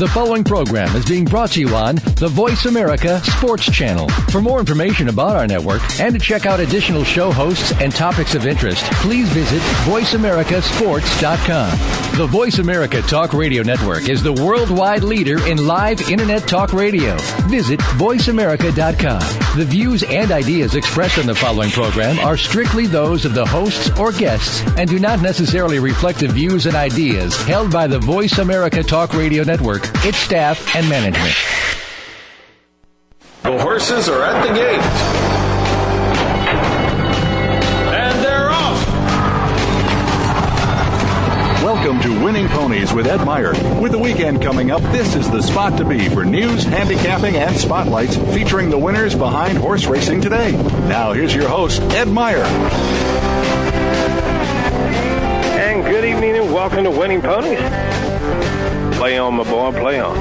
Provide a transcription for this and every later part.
The following program is being brought to you on the Voice America Sports Channel. For more information about our network and to check out additional show hosts and topics of interest, please visit VoiceAmericaSports.com. The Voice America Talk Radio Network is the worldwide leader in live Internet talk radio. Visit VoiceAmerica.com. The views and ideas expressed on the following program are strictly those of the hosts or guests and do not necessarily reflect the views and ideas held by the Voice America Talk Radio Network, its staff, and management. The horses are at the gate. And they're off. Welcome to Winning Ponies with Ed Meyer. With the weekend coming up, this is the spot to be for news, handicapping, and spotlights featuring the winners behind horse racing today. Now, here's your host, Ed Meyer. And good evening and welcome to Winning Ponies. Play on, my boy, play on.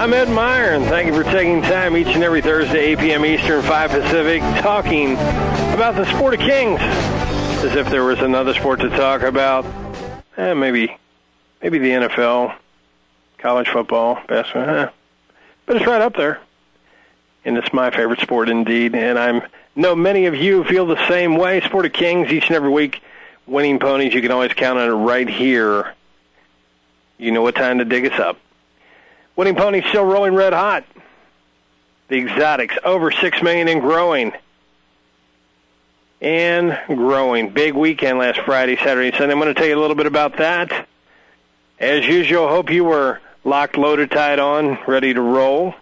I'm Ed Meyer, and thank you for taking time each and every Thursday, 8 p.m. Eastern, 5 Pacific, talking about the sport of kings, as if there was another sport to talk about. Eh, maybe, maybe the NFL, college football, basketball, eh. but it's right up there, and it's my favorite sport indeed. And I know many of you feel the same way. Sport of kings each and every week. Winning ponies, you can always count on it right here. You know what time to dig us up. Winning Ponies still rolling red hot. The exotics over six million and growing. And growing. Big weekend last Friday, Saturday, Sunday. I'm going to tell you a little bit about that. As usual, hope you were locked, loaded, tied on, ready to roll.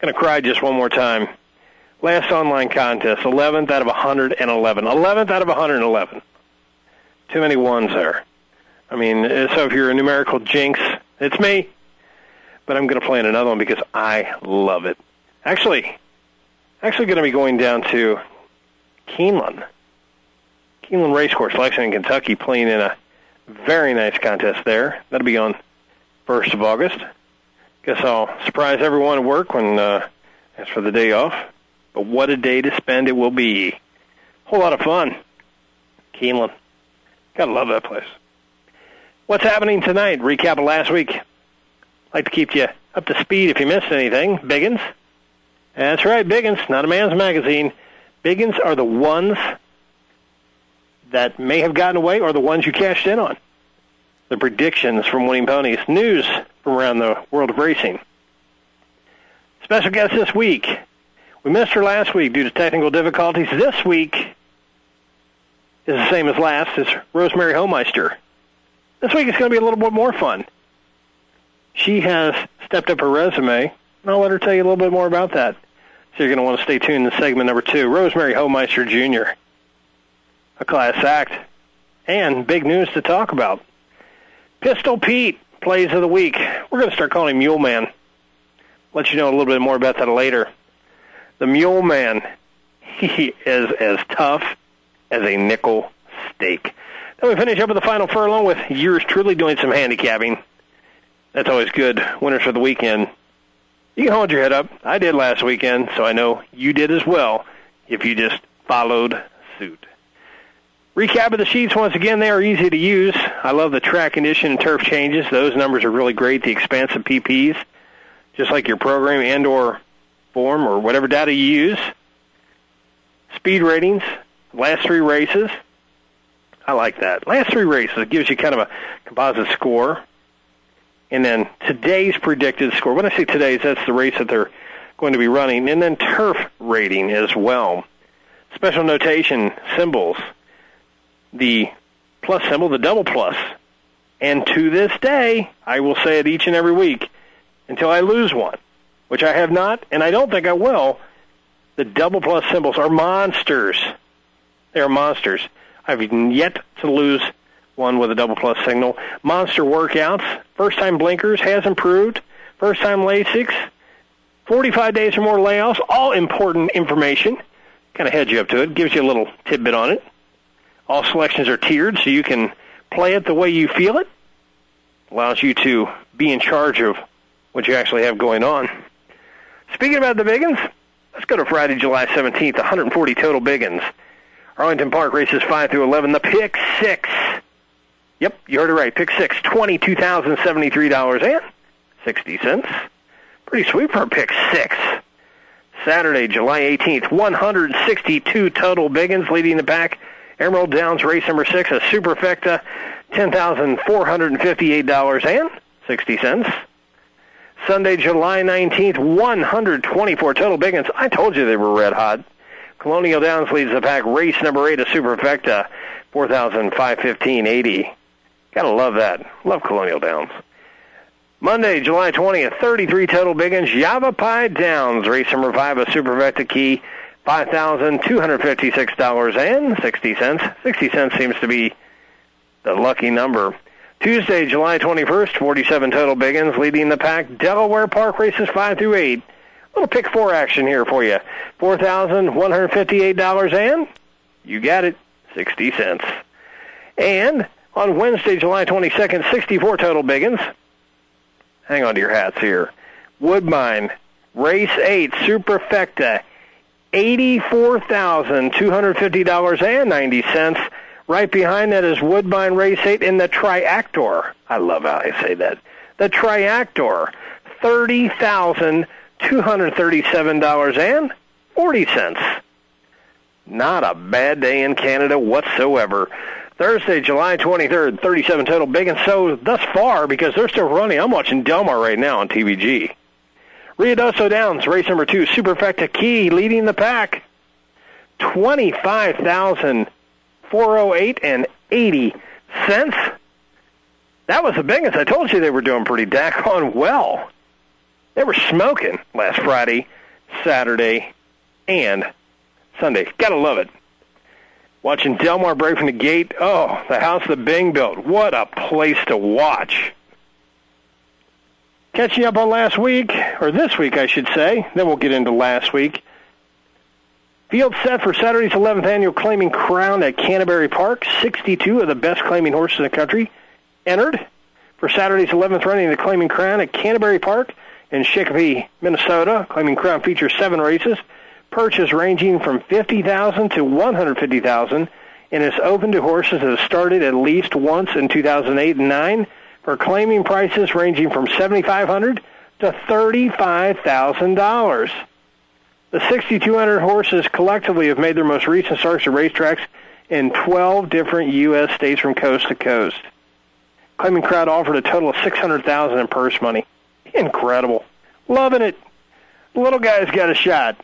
Going to cry just one more time. Last online contest, 11th out of 111. 11th out of 111. Too many ones there. I mean, so if you're a numerical jinx, it's me but I'm going to play in another one because I love it. Actually, actually going to be going down to Keeneland, Keeneland Racecourse, Lexington, Kentucky, playing in a very nice contest there. That'll be on first of August. Guess I'll surprise everyone at work when uh, as for the day off. But what a day to spend it will be. Whole lot of fun. Keeneland. Gotta love that place. What's happening tonight? Recap of last week like to keep you up to speed if you missed anything. Biggins. That's right, Biggins, not a man's magazine. Biggins are the ones that may have gotten away or the ones you cashed in on. The predictions from Winning Ponies. News from around the world of racing. Special guest this week. We missed her last week due to technical difficulties. This week is the same as last. It's Rosemary Homeister. This week is going to be a little bit more fun she has stepped up her resume, and I'll let her tell you a little bit more about that. So you're going to want to stay tuned to segment number two. Rosemary Homeister Jr., a class act, and big news to talk about. Pistol Pete, plays of the week. We're going to start calling him Mule Man. Let you know a little bit more about that later. The Mule Man, he is as tough as a nickel steak. Then we finish up with the final furlong with yours truly doing some handicapping. That's always good. Winners for the weekend. You can hold your head up. I did last weekend, so I know you did as well if you just followed suit. Recap of the sheets once again. They are easy to use. I love the track condition and turf changes. Those numbers are really great. The expansive PPs, just like your program and or form or whatever data you use. Speed ratings, last three races. I like that. Last three races it gives you kind of a composite score and then today's predicted score. When I say today's, that's the race that they're going to be running, and then turf rating as well. Special notation symbols, the plus symbol, the double plus. And to this day, I will say it each and every week until I lose one, which I have not, and I don't think I will. The double plus symbols are monsters. They are monsters. I've yet to lose one with a double plus signal. Monster workouts, first time blinkers has improved, first time Lasix, 45 days or more layoffs, all important information. Kind of heads you up to it, gives you a little tidbit on it. All selections are tiered so you can play it the way you feel it. Allows you to be in charge of what you actually have going on. Speaking about the Biggins, let's go to Friday, July 17th, 140 total Biggins. Arlington Park races 5 through 11. The pick six Yep, you heard it right. Pick six, twenty-two thousand seventy-three dollars and 60 cents. Pretty sweet for a pick six. Saturday, July 18th, 162 total biggins leading the pack. Emerald Downs race number six, a superfecta, $10,458.60. Sunday, July 19th, 124 total biggins. I told you they were red hot. Colonial Downs leads the pack. Race number eight, a superfecta, 4,515.80. Gotta love that. Love Colonial Downs. Monday, July 20th, 33 total biggins. Yavapai Downs, race number five, a Superfecta key, $5,256.60. 60 cents seems to be the lucky number. Tuesday, July 21st, 47 total biggins, leading the pack. Delaware Park races 5 through 8. Little pick four action here for you. $4,158 and you got it, 60 cents. And on Wednesday, July 22nd, 64 total biggins. Hang on to your hats here. Woodbine, race 8, Superfecta, $84,250.90. Right behind that is Woodbine Race 8 in the Triactor. I love how I say that. The Triactor, $30,237.40. Not a bad day in Canada whatsoever. Thursday, July 23rd, 37 total big. And so thus far, because they're still running, I'm watching Del Mar right now on TVG. Ruidoso Downs, race number two, Superfecta Key, leading the pack. 25,408 and 80 cents. That was the biggest. I told you they were doing pretty daggone well. They were smoking last Friday, Saturday, and Sunday. Gotta love it. Watching Del Mar break from the gate. Oh, the house that Bing built. What a place to watch. Catching up on last week, or this week, I should say. Then we'll get into last week. Field set for Saturday's 11th annual Claiming Crown at Canterbury Park. 62 of the best claiming horses in the country entered for Saturday's 11th running of the Claiming Crown at Canterbury Park in Shakopee, Minnesota. Claiming Crown features seven races purchase ranging from 50000 to 150000 and is open to horses that have started at least once in 2008 and 9 for claiming prices ranging from 7500 to $35,000. The 6,200 horses collectively have made their most recent starts at racetracks in 12 different U.S. states from coast to coast. Claiming Crown offered a total of 600000 in purse money. Incredible. Loving it. little guy's got a shot.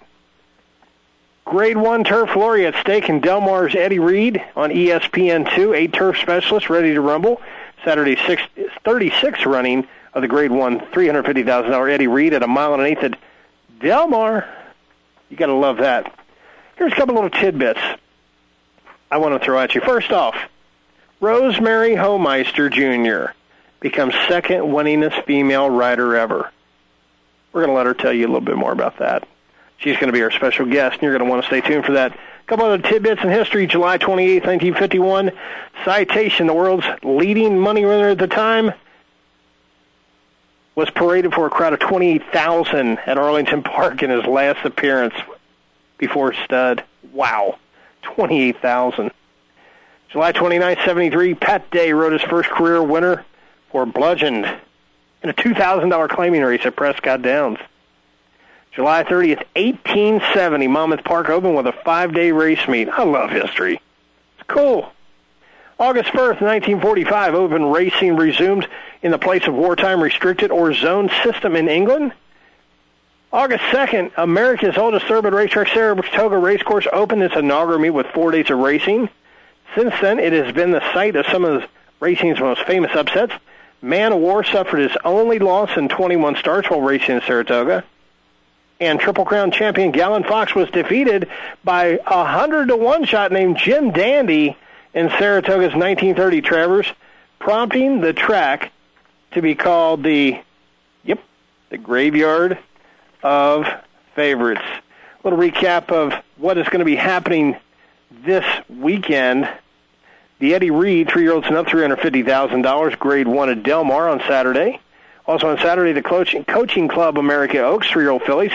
Grade 1 turf lorry at stake in Del Mar's Eddie Read on ESPN2. Eight turf specialists ready to rumble. Saturday 6, 36 running of the Grade 1 $350,000 Eddie Read at a mile and an eighth at Del Mar. You got to love that. Here's a couple little tidbits I want to throw at you. First off, Rosemary Homeister Jr. becomes second winningest female rider ever. We're going to let her tell you a little bit more about that. She's going to be our special guest, and you're going to want to stay tuned for that. A couple other tidbits in history. July 28, 1951, Citation, the world's leading money winner at the time, was paraded for a crowd of 28,000 at Arlington Park in his last appearance before stud. Wow, 28,000. July 29, 73, Pat Day rode his first career winner for Bludgeoned in a $2,000 claiming race at Prescott Downs. July 30th, 1870, Monmouth Park opened with a five-day race meet. I love history. It's cool. August 1st, 1945, open racing resumed in the place of wartime restricted or zone system in England. August 2nd, America's oldest urban racetrack, Saratoga Racecourse, opened its inaugural meet with four days of racing. Since then, it has been the site of some of racing's most famous upsets. Man o' War suffered his only loss in 21 starts while racing in Saratoga and Triple Crown champion Gallant Fox was defeated by a hundred to one shot named Jim Dandy in Saratoga's 1930 Travers, prompting the track to be called the, yep, the graveyard of favorites. A little recap of what is going to be happening this weekend. The Eddie Read three-year-olds and up $350,000, grade one at Del Mar on Saturday. Also on Saturday, the coaching, coaching club America Oaks, three-year-old fillies,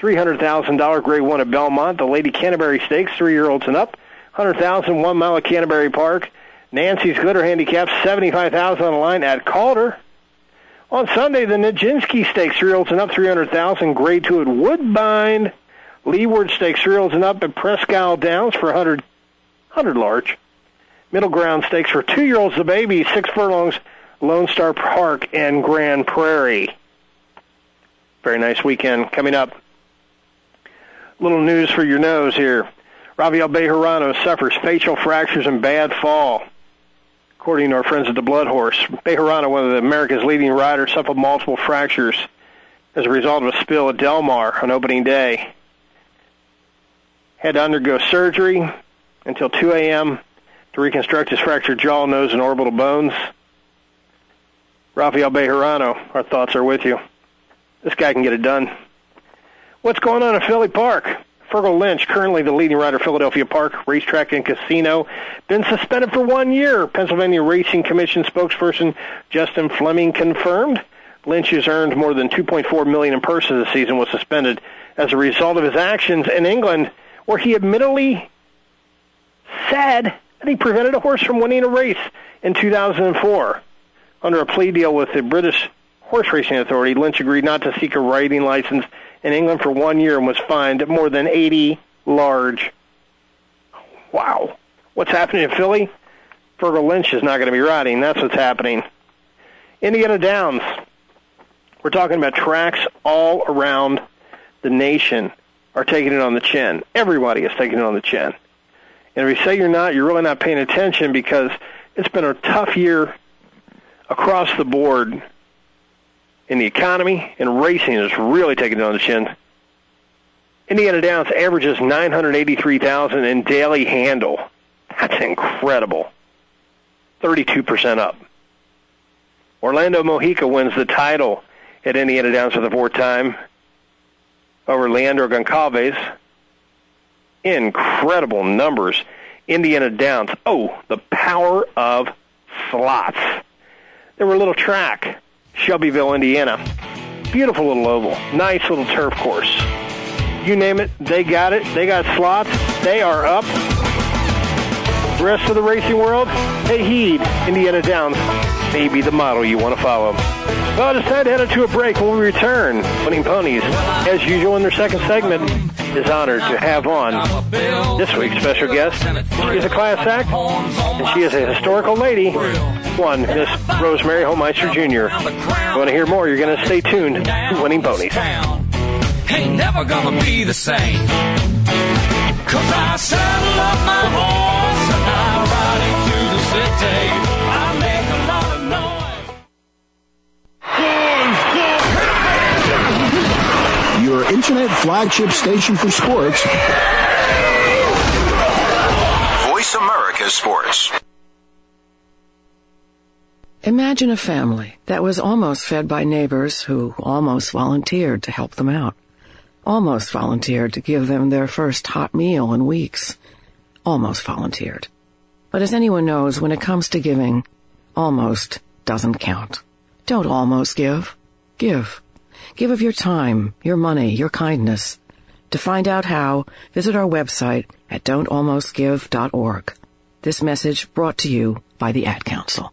$300,000 grade one at Belmont. The Lady Canterbury Stakes, three-year-olds and up. 100000 one mile at Canterbury Park. Nancy's Glitter Handicap, 75000 on the line at Calder. On Sunday, the Nijinsky Stakes three-year-olds and up 300,000. Grade two at Woodbine. Leeward Stakes three-year-olds and up at Presque Isle Downs for 100, 100 large. Middle Ground Stakes for two-year-olds, the baby, six furlongs, Lone Star Park and Grand Prairie. Very nice weekend coming up. Little news for your nose here. Rafael Bejarano suffers facial fractures and bad fall. According to our friends at the Blood Horse, Bejarano, one of the America's leading riders, suffered multiple fractures as a result of a spill at Del Mar on opening day. Had to undergo surgery until 2 a.m. to reconstruct his fractured jaw, nose, and orbital bones. Rafael Bejarano, our thoughts are with you. This guy can get it done. What's going on in Philly Park? Fergal Lynch, currently the leading rider Philadelphia Park Racetrack and Casino, been suspended for one year. Pennsylvania Racing Commission spokesperson Justin Fleming confirmed. Lynch has earned more than 2.4 million in purses this season was suspended as a result of his actions in England, where he admittedly said that he prevented a horse from winning a race in 2004. Under a plea deal with the British Horse Racing Authority, Lynch agreed not to seek a riding license in England for one year and was fined more than 80 large. Wow. What's happening in Philly? Fergal Lynch is not going to be riding. That's what's happening. Indiana Downs. We're talking about tracks all around the nation are taking it on the chin. Everybody is taking it on the chin. And if you say you're not, you're really not paying attention because it's been a tough year across the board in the economy, and racing is really taking it on the chin. Indiana Downs averages 983,000 in daily handle. That's incredible. 32% up. Orlando Mojica wins the title at Indiana Downs for the fourth time over Leandro Goncalves. Incredible numbers. Indiana Downs. Oh, the power of slots. There were a little track Shelbyville, Indiana. Beautiful little oval. Nice little turf course. You name it, they got it. They got slots. They are up. The rest of the racing world, hey heed, Indiana Downs may be the model you want to follow. Well, I decided to head to a break. When we return, Winning Ponies, as usual in their second segment, is honored to have on this week's special guest. She's a class act, and she is a historical lady, one Miss Rosemary Homeister Jr. If you want to hear more, you're going to stay tuned to Winning Ponies. Ain't never gonna be the same. Cause I saddle up my horse and I ride into the city. Internet flagship station for sports. Voice America Sports. Imagine a family that was almost fed by neighbors who almost volunteered to help them out. Almost volunteered to give them their first hot meal in weeks. Almost volunteered. But as anyone knows, when it comes to giving, almost doesn't count. Don't almost give. Give. Give of your time, your money, your kindness. To find out how, visit our website at don'talmostgive.org. This message brought to you by the Ad Council.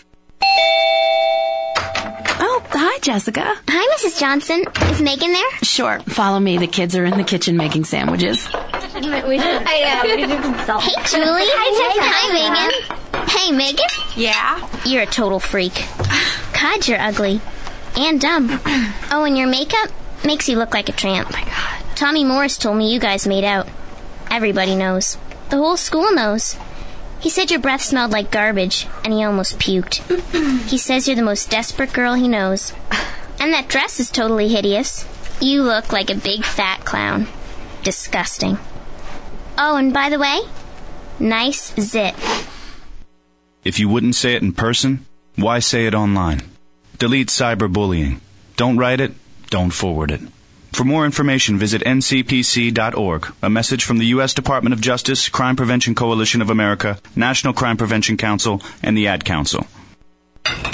Jessica. Hi, Mrs. Johnson. Is Megan there? Sure, follow me. The kids are in the kitchen making sandwiches. Hey, Julie. Hi, Megan. Hey, Megan. Yeah? You're a total freak. God, you're ugly. And dumb. Oh, and your makeup makes you look like a tramp. Oh, my God. Tommy Morris told me you guys made out. Everybody knows. The whole school knows. He said your breath smelled like garbage, and he almost puked. he says you're the most desperate girl he knows. And that dress is totally hideous. You look like a big fat clown. Disgusting. Oh, and by the way, nice zit. If you wouldn't say it in person, why say it online? delete cyberbullying. Don't write it, don't forward it. For more information, visit ncpc.org. A message from the U.S. Department of Justice, Crime Prevention Coalition of America, National Crime Prevention Council, and the Ad Council.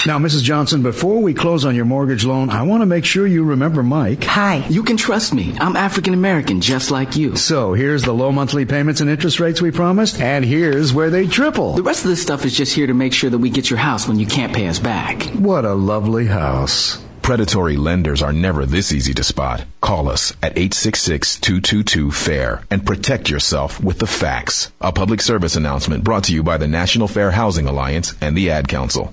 Now, Mrs. Johnson, before we close on your mortgage loan, I want to make sure you remember Mike. Hi, you can trust me. I'm African American, just like you. So, here's the low monthly payments and interest rates we promised, and here's where they triple. The rest of this stuff is just here to make sure that we get your house when you can't pay us back. What a lovely house. Predatory lenders are never this easy to spot. Call us at 866-222-FAIR and protect yourself with the facts. A public service announcement brought to you by the National Fair Housing Alliance and the Ad Council.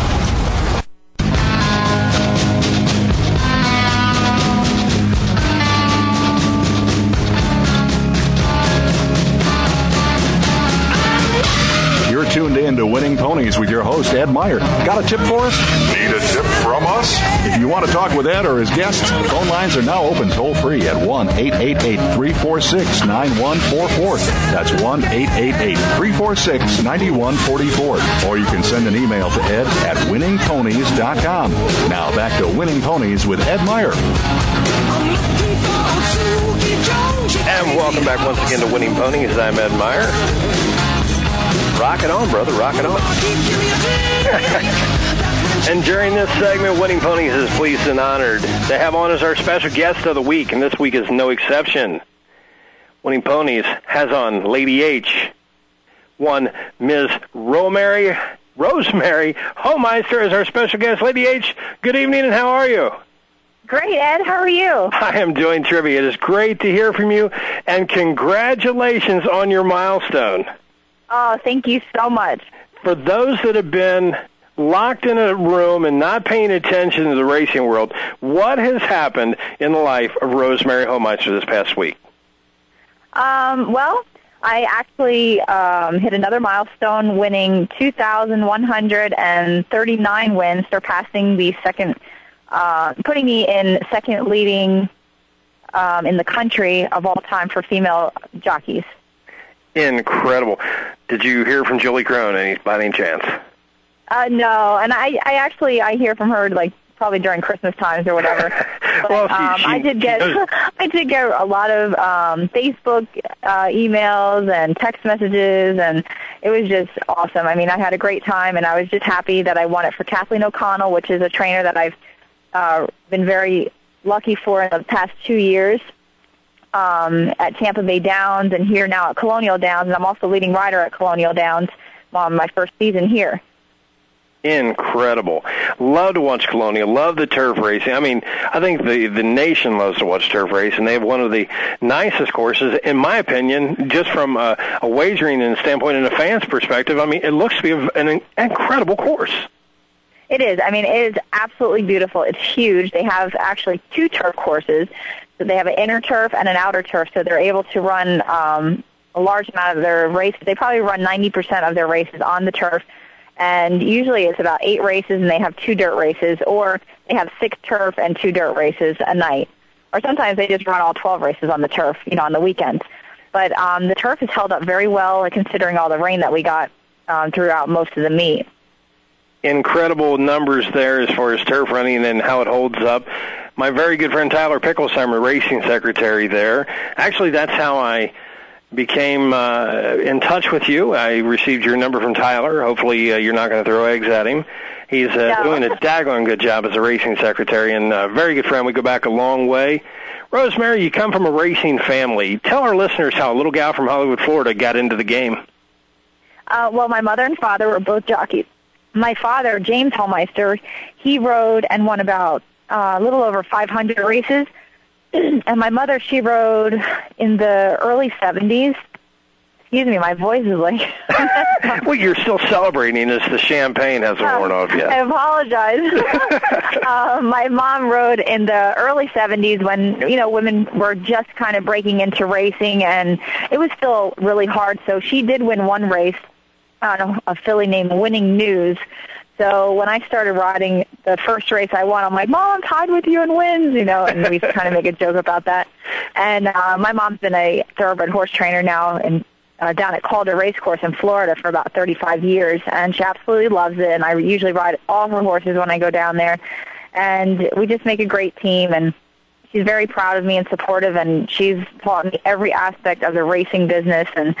Winning Ponies with your host, Ed Meyer. Got a tip for us? Need a tip from us? If you want to talk with Ed or his guests, phone lines are now open toll free at 1 888 346 9144. That's 1 888 346 9144. Or you can send an email to ed at winningponies.com. Now back to Winning Ponies with Ed Meyer. And welcome back once again to Winning Ponies. I'm Ed Meyer. Rock it on, brother. Rock it on. and during this segment, Winning Ponies is pleased and honored to have on as our special guest of the week, and this week is no exception. Winning Ponies has on Lady H, one Ms. Rosemary, Rosemary Homeister is our special guest. Lady H, good evening, and how are you? Great, Ed. How are you? I am doing terrific. It is great to hear from you, and congratulations on your milestone. Oh, thank you so much. For those that have been locked in a room and not paying attention to the racing world, what has happened in the life of Rosemary Homeister this past week? Um, well, I actually um, hit another milestone, winning 2,139 wins, surpassing the second, uh, putting me in second leading um, in the country of all time for female jockeys. Incredible. Did you hear from Julie Krone any, by any chance? Uh, no, and I, I actually I hear from her like probably during Christmas times or whatever. But, well, she, um, she, I did get I did get a lot of um, Facebook uh, emails and text messages, and it was just awesome. I mean, I had a great time, and I was just happy that I won it for Kathleen O'Connell, which is a trainer that I've uh, been very lucky for in the past two years um, at Tampa Bay Downs and here now at Colonial Downs, and I'm also leading rider at Colonial Downs on my first season here. Incredible. Love to watch Colonial. Love the turf racing. I mean, I think the the nation loves to watch turf racing. They have one of the nicest courses, in my opinion, just from a, a wagering and standpoint and a fan's perspective. I mean, it looks to be an incredible course. It is. I mean, it is absolutely beautiful. It's huge. They have actually two turf courses. So they have an inner turf and an outer turf, so they're able to run um, a large amount of their races. They probably run 90% of their races on the turf, and usually it's about eight races, and they have two dirt races, or they have six turf and two dirt races a night. Or sometimes they just run all 12 races on the turf, you know, on the weekends. But um, the turf has held up very well, considering all the rain that we got um, throughout most of the meet incredible numbers there as far as turf running and how it holds up. My very good friend Tyler Picklesimer, racing secretary there. Actually, that's how I became uh, in touch with you. I received your number from Tyler. Hopefully, uh, you're not going to throw eggs at him. He's uh, No. doing a daggone good job as a racing secretary and a very good friend. We go back a long way. Rosemary, you come from a racing family. Tell our listeners how a little gal from Hollywood, Florida got into the game. Uh, well, my mother and father were both jockeys. My father, James Homeister, he rode and won about uh, a little over 500 races. and my mother, she rode in the early 70s. excuse me, my voice is like. well, you're still celebrating as the champagne hasn't worn off yet. I apologize. uh, my mom rode in the early 70s when, you know, women were just kind of breaking into racing and it was still really hard. So she did win one race on a, filly named Winning News. So when I started riding the first race I won, I'm like, Mom, I'm tied with you in wins, you know, and we kind of make a joke about that. And uh, my mom's been a thoroughbred horse trainer now and uh, down at Calder Racecourse in Florida for about 35 years, and she absolutely loves it. And I usually ride all her horses when I go down there, and we just make a great team. And she's very proud of me and supportive, and she's taught me every aspect of the racing business. And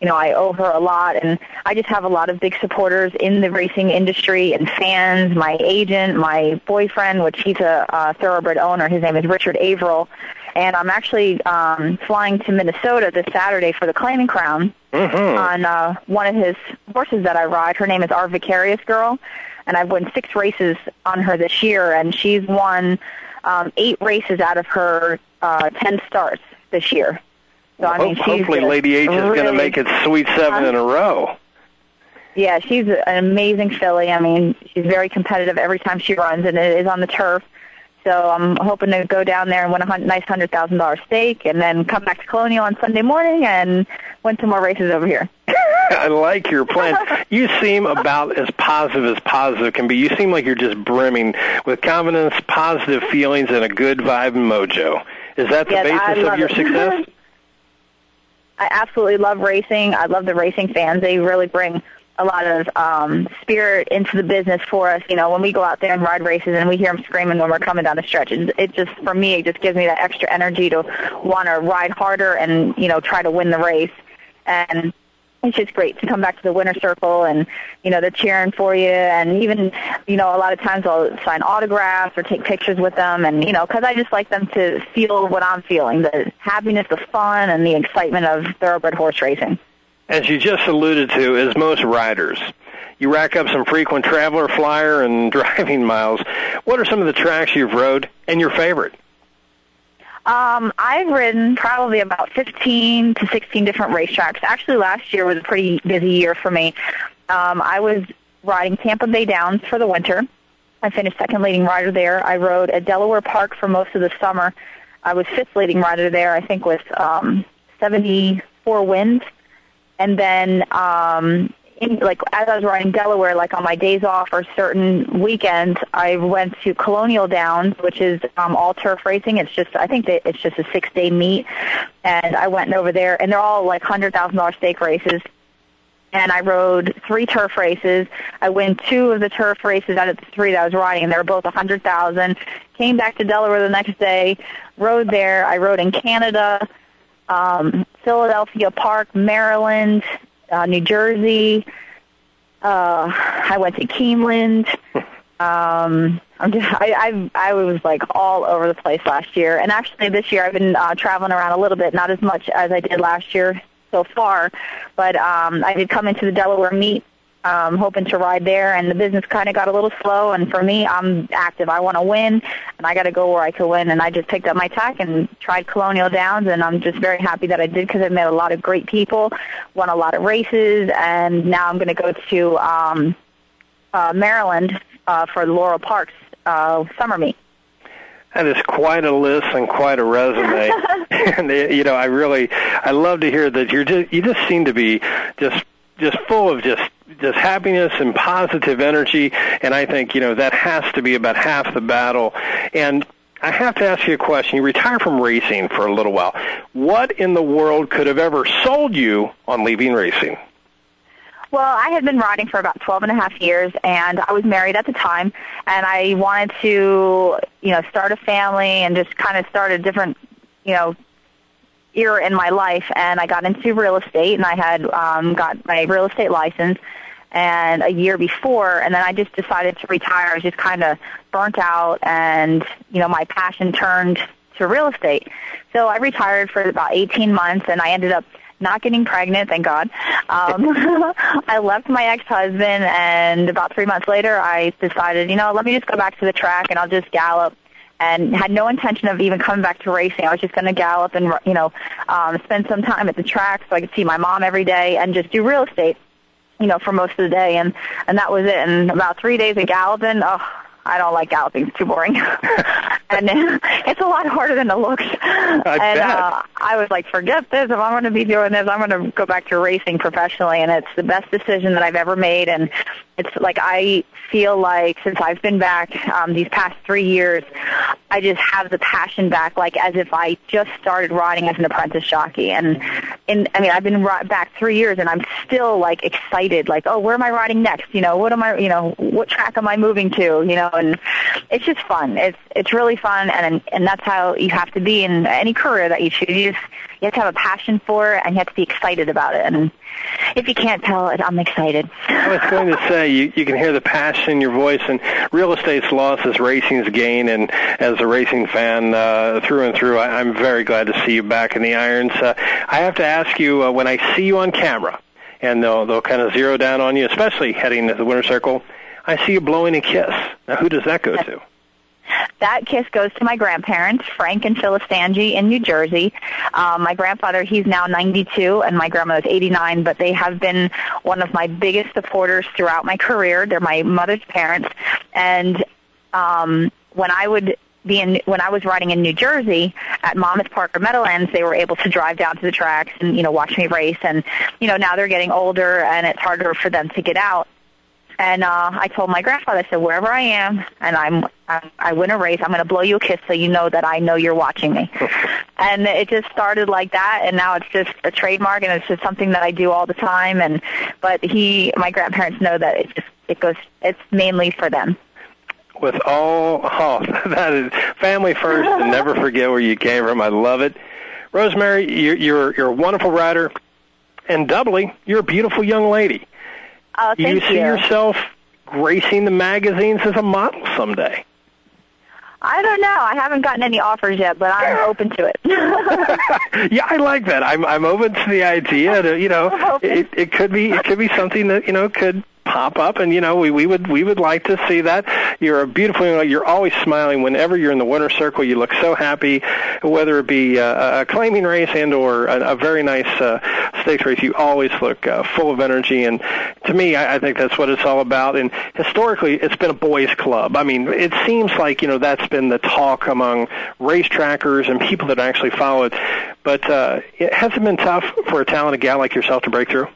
you know, I owe her a lot, and I just have a lot of big supporters in the racing industry and fans. My agent, my boyfriend, which he's a, a thoroughbred owner. His name is Richard Averill and I'm actually um, flying to Minnesota this Saturday for the Claiming Crown mm-hmm. on uh, one of his horses that I ride. Her name is Our Vicarious Girl, and I've won six races on her this year, and she's won um, eight races out of her uh, ten starts this year. So I mean, Ho- hopefully, Lady H is really, going to make it sweet seven in a row. Yeah, she's an amazing filly. I mean, she's very competitive every time she runs, and it is on the turf. So I'm hoping to go down there and win a nice hundred thousand dollar stake, and then come back to Colonial on Sunday morning and win some more races over here. I like your plan. You seem about as positive as positive can be. You seem like you're just brimming with confidence, positive feelings, and a good vibe and mojo. Is that the Yes, basis of your it. success? I absolutely love racing. I love the racing fans. They really bring a lot of um, spirit into the business for us. You know, when we go out there and ride races and we hear them screaming when we're coming down the stretch, it, it just, for me, it just gives me that extra energy to want to ride harder and, you know, try to win the race. And it's just great to come back to the winner circle and, you know, they're cheering for you. And even, you know, a lot of times I'll sign autographs or take pictures with them. And, you know, because I just like them to feel what I'm feeling, the happiness, the fun, and the excitement of thoroughbred horse racing. As you just alluded to, as most riders, you rack up some frequent traveler, flyer, and driving miles. What are some of the tracks you've rode and your favorite? Um, I've ridden probably about 15 to 16 different racetracks. Actually, last year was a pretty busy year for me. Um, I was riding Tampa Bay Downs for the winter. I finished second leading rider there. I rode at Delaware Park for most of the summer. I was fifth leading rider there, I think, with um, 74 wins. And then, um, in, like as I was riding Delaware, like on my days off or certain weekends, I went to Colonial Downs, which is um, all turf racing. It's just, I think that it's just a six day meet, and I went over there, and they're all like hundred thousand dollar stake races. And I rode three turf races. I win two of the turf races out of the three that I was riding, and they were both a hundred thousand. Came back to Delaware the next day, rode there. I rode in Canada, um, Philadelphia Park, Maryland, uh, New Jersey. Uh, I went to Keeneland. Um, I'm just, I, I, I was like all over the place last year, and actually this year I've been uh, traveling around a little bit, not as much as I did last year so far, but um, I did come into the Delaware meet um, hoping to ride there, and the business kind of got a little slow. And for me, I'm active. I want to win, and I got to go where I can win. And I just picked up my tack and tried Colonial Downs, and I'm just very happy that I did because I met a lot of great people, won a lot of races, and now I'm going to go to um, uh, Maryland uh, for the Laurel Parks uh, summer meet. That is quite a list and quite a resume. and uh, you know, I really, I love to hear that you're just, you just seem to be just, just full of just, just happiness and positive energy. And I think you know that has to be about half the battle. And I have to ask you a question. You retired from racing for a little while. What in the world could have ever sold you on leaving racing? Well, I had been riding for about 12 and a half years, and I was married at the time, and I wanted to, you know, start a family and just kind of start a different, you know, era in my life. And I got into real estate, and I had um, got my real estate license, and a year before, and then I just decided to retire. I was just kind of burnt out, and you know, my passion turned to real estate. So I retired for about 18 months, and I ended up not getting pregnant, thank God. Um, I left my ex-husband, and about three months later, I decided, you know, let me just go back to the track, and I'll just gallop. and had no intention of even coming back to racing. I was just going to gallop and you know um, spend some time at the track so I could see my mom every day and just do real estate, you know, for most of the day. And and that was it. And about three days of galloping, oh, I don't like galloping. It's too boring. and it's a lot harder than it looks. I and bet. uh I was like, forget this. If I'm going to be doing this, I'm going to go back to racing professionally. And it's the best decision that I've ever made. And it's like I feel like since I've been back um, these past three years, I just have the passion back, like as if I just started riding as an apprentice jockey. And in, I mean, I've been ri- back three years, and I'm still like excited. Like, oh, where am I riding next? You know, what am I? You know, what track am I moving to? You know, and it's just fun. It's it's really fun, and and that's how you have to be in any career that you choose. You just you have to have a passion for it, and you have to be excited about it. And if you can't tell I'm excited. I was going to say you, you can hear the passion in your voice, and real estate's loss is racing's gain. And as a racing fan uh, through and through, I, I'm very glad to see you back in the irons. Uh, I have to ask you uh, when I see you on camera, and they'll they'll kind of zero down on you, especially heading to the winter circle. I see you blowing a kiss. Now, who does that go to? That kiss goes to my grandparents, Frank and Phyllis Stange in New Jersey. Um, my grandfather, he's now 92, and my grandmother's 89, but they have been one of my biggest supporters throughout my career. They're my mother's parents, and um, when I would be in, when I was riding in New Jersey at Monmouth Park or Meadowlands, they were able to drive down to the tracks and you know watch me race. And you know now they're getting older, and it's harder for them to get out. And uh, I told my grandfather, I said, wherever I am, and I'm, I'm I win a race, I'm going to blow you a kiss so you know that I know you're watching me. and it just started like that, and now it's just a trademark, and it's just something that I do all the time. And but he, my grandparents know that it just it goes, it's mainly for them. With all, oh, that is family first, and never forget where you came from. I love it. Rosemary, you're you're, you're a wonderful rider, and doubly, you're a beautiful young lady. Oh, Do you see you. yourself gracing the magazines as a model someday? I don't know. I haven't gotten any offers yet, but I'm open to it. yeah, I like that. I'm I'm open to the idea. To, you know, it it could be it could be something that you know could pop up, and you know we we would we would like to see that. You're a beautiful. You're always smiling whenever you're in the winter circle. You look so happy, whether it be uh, a claiming race and or a, a very nice uh, stakes race. You always look uh, full of energy, and to me, I, I think that's what it's all about. And historically, it's been a boys' club. I mean, it seems like you know that's been the talk among race trackers and people that actually follow it. But uh, it hasn't been tough for a talented gal like yourself to break through.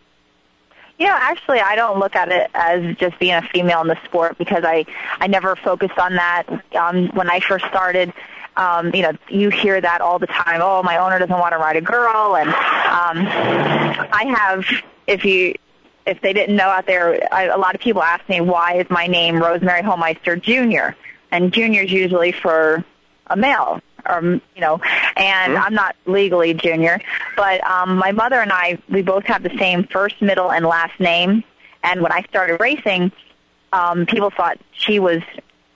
You know, actually, I don't look at it as just being a female in the sport because I I never focused on that. Um, when I first started, um, you know, you hear that all the time. Oh, my owner doesn't want to ride a girl, and um, I have. If you if they didn't know out there, I, a lot of people ask me why is my name Rosemary Homeister Jr. and Junior is usually for a male or you know and i'm not legally junior but um my mother and i we both have the same first middle and last name and when i started racing um people thought she was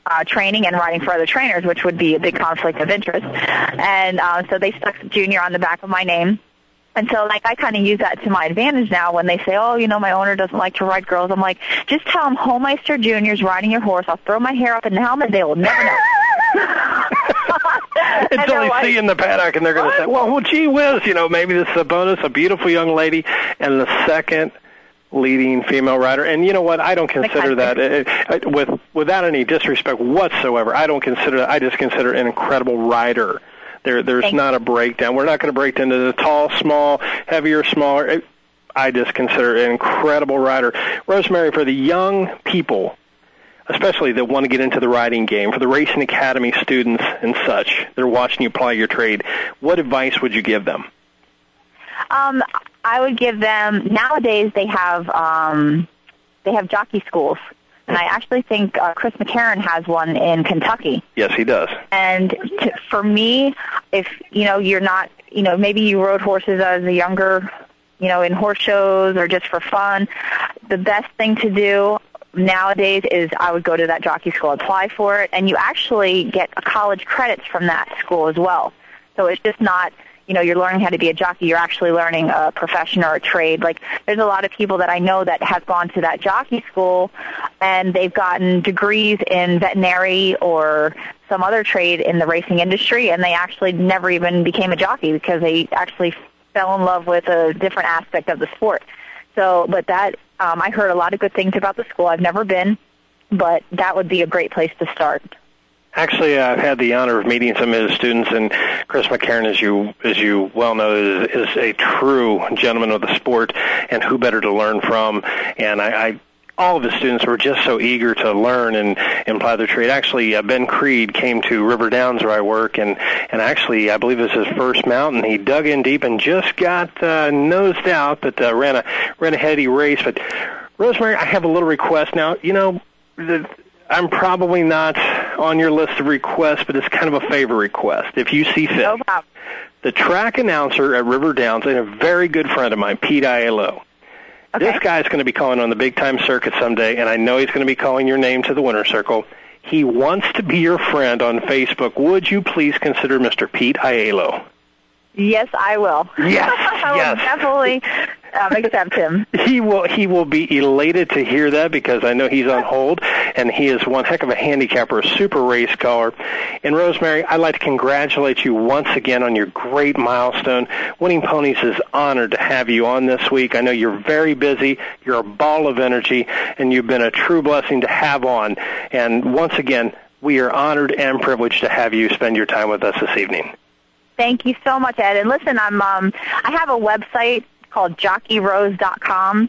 uh training and riding for other trainers which would be a big conflict of interest and uh so they stuck junior on the back of my name and so, like, I kind of use that to my advantage now when they say, oh, you know, my owner doesn't like to ride girls. I'm like, just tell them Homeister Jr.'s riding your horse. I'll throw my hair up in the helmet. They will never know. Until they see you in the paddock and they're going to say, well, well, gee whiz, you know, maybe this is a bonus, a beautiful young lady, and the second leading female rider. And you know what? I don't consider that, uh, uh, with without any disrespect whatsoever, I don't consider that, I just consider an incredible rider. There, there's Thank not a breakdown. We're not going to break down to the tall, small, heavier, smaller. I just consider an incredible rider. Rosemary, for the young people, especially that want to get into the riding game, for the racing academy students and such, that are watching you ply your trade, what advice would you give them? Um, I would give them nowadays they have um, they have jockey schools, and I actually think uh, Chris McCarron has one in Kentucky. Yes, he does. And to, for me, if you know you're not, you know, maybe you rode horses as a younger, you know, in horse shows or just for fun, the best thing to do nowadays is I would go to that jockey school, apply for it, and you actually get college credits from that school as well. So it's just not you know, you're learning how to be a jockey, you're actually learning a profession or a trade. Like, there's a lot of people that I know that have gone to that jockey school and they've gotten degrees in veterinary or some other trade in the racing industry and they actually never even became a jockey because they actually fell in love with a different aspect of the sport. So, but that, um, I heard a lot of good things about the school. I've never been, but that would be a great place to start. Actually, I've had the honor of meeting some of his students, and Chris McCarron, as you as you well know, is, is a true gentleman of the sport, and who better to learn from? And I, I all of his students were just so eager to learn and, and apply their trade. Actually, uh, Ben Creed came to River Downs where I work, and and actually, I believe this is his first mountain. He dug in deep and just got uh, nosed out, but uh, ran a ran a heady race. But Rosemary, I have a little request now. You know, the, I'm probably not on your list of requests, but it's kind of a favor request. If you see fit. No problem. The track announcer at River Downs and a very good friend of mine, Pete Aiello. Okay. This guy's going to be calling on the big time circuit someday, and I know he's going to be calling your name to the winner's circle. He wants to be your friend on Facebook. Would you please consider Mr. Pete Aiello? Yes, I will. Yes, I will yes. definitely um, accept him. He will he will be elated to hear that because I know he's on hold and he is one heck of a handicapper, a super race caller. And Rosemary, I'd like to congratulate you once again on your great milestone. Winning Ponies is honored to have you on this week. I know you're very busy, you're a ball of energy, and you've been a true blessing to have on. And once again, we are honored and privileged to have you spend your time with us this evening. Thank you so much, Ed. And listen, I'm um, I have a website called jockeyrose.com,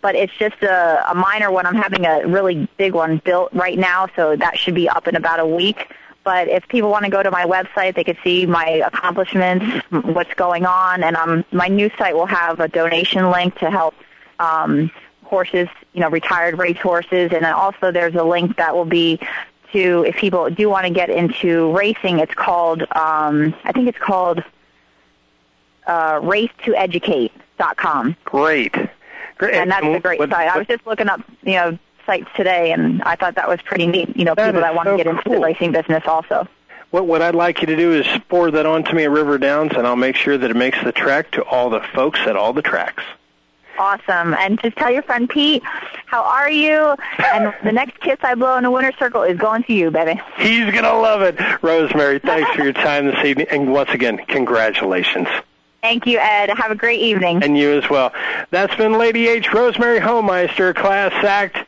but it's just a, a minor one. I'm having a really big one built right now, so that should be up in about a week. But if people want to go to my website, they can see my accomplishments, what's going on, and um, my new site will have a donation link to help um, horses, you know, retired race horses, and then also there's a link that will be to if people do want to get into racing. It's called, um, I think it's called uh, racetoeducate.com. Great. Great. And that's a great what- site. I was just looking up, you know, sites today, and I thought that was pretty neat. You know, That people that want so to get into the cool. racing business also. What what I'd like you to do is forward that on to me at River Downs, and I'll make sure that it makes the track to all the folks at all the tracks. Awesome. And just tell your friend Pete, how are you? And the next kiss I blow in the winner's circle is going to you, baby. He's gonna love it. Rosemary, thanks for your time this evening, and once again, congratulations. Thank you, Ed. Have a great evening. And you as well. That's been Lady H. Rosemary Homeister, class act,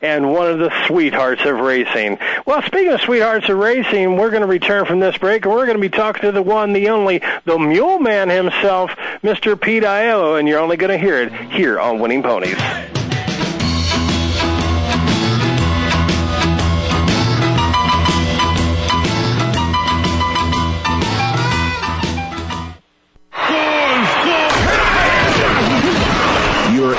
and one of the sweethearts of racing. Well, speaking of sweethearts of racing, we're going to return from this break, and we're going to be talking to the one, the only, the mule man himself, Mr. Pete Aiello, and you're only going to hear it here on Winning Ponies.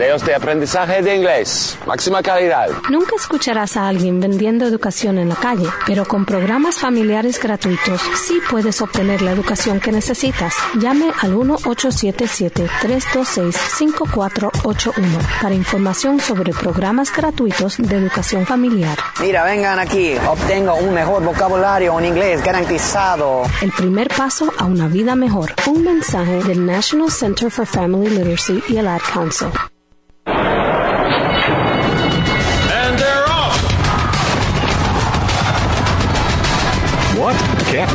Videos de aprendizaje de inglés. Máxima calidad. Nunca escucharás a alguien vendiendo educación en la calle, pero con programas familiares gratuitos sí puedes obtener la educación que necesitas. Llame al 1-877-326-5481 para información sobre programas gratuitos de educación familiar. Mira, vengan aquí, obtengo un mejor vocabulario en inglés garantizado. El primer paso a una vida mejor. Un mensaje del National Center for Family Literacy y el Ad Council.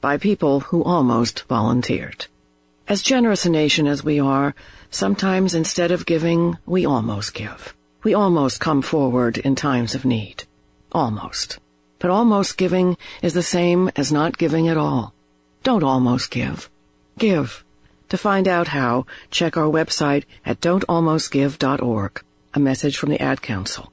by people who almost volunteered. As generous a nation as we are, sometimes instead of giving, we almost give. We almost come forward in times of need. Almost. But almost giving is the same as not giving at all. Don't almost give. Give. To find out how, check our website at don'talmostgive.org. A message from the Ad Council.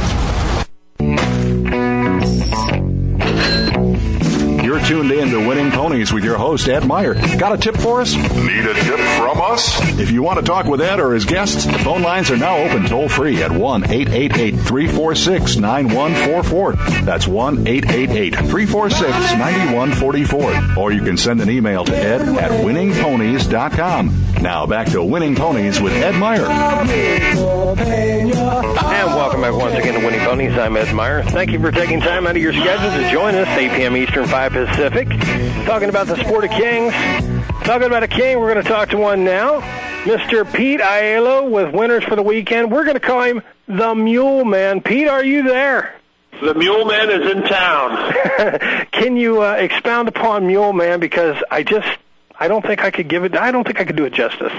You're tuned in to Winning Ponies with your host, Ed Meyer. Got a tip for us? Need a tip from us? If you want to talk with Ed or his guests, the phone lines are now open toll free at 1 888 346 9144. That's 1 888 346 9144. Or you can send an email to ed at winningponies.com. Now back to Winning Ponies with Ed Meyer. And welcome back once again to Winning Ponies. I'm Ed Meyer. Thank you for taking time out of your schedule to join us, 8 p.m. Eastern, 5 Pacific, talking about the sport of kings. Talking about a king, we're going to talk to one now. Mr. Pete Aiello with Winners for the Weekend. We're going to call him the Mule Man. Pete, are you there? The Mule Man is in town. Can you uh, expound upon Mule Man? Because I just, I don't think I could give it, I don't think I could do it justice.